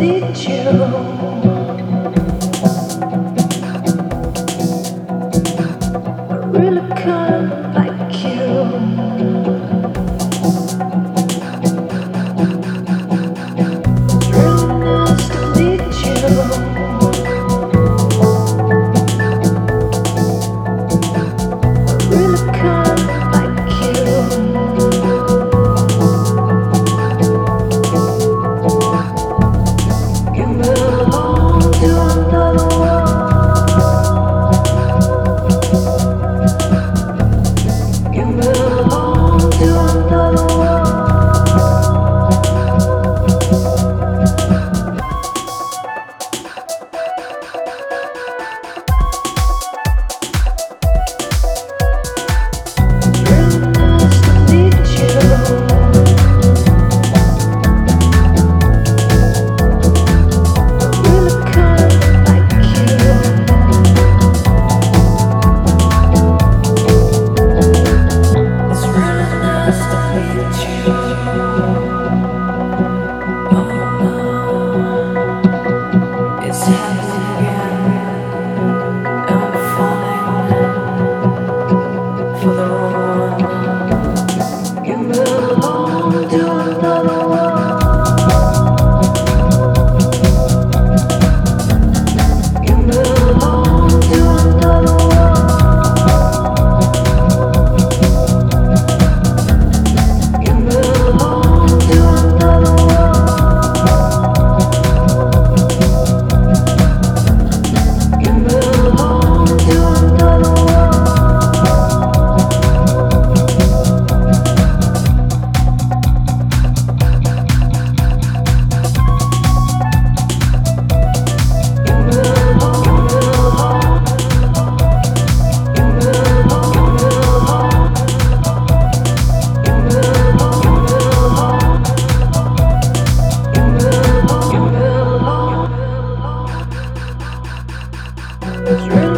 Really kind of like you. alone. That's right.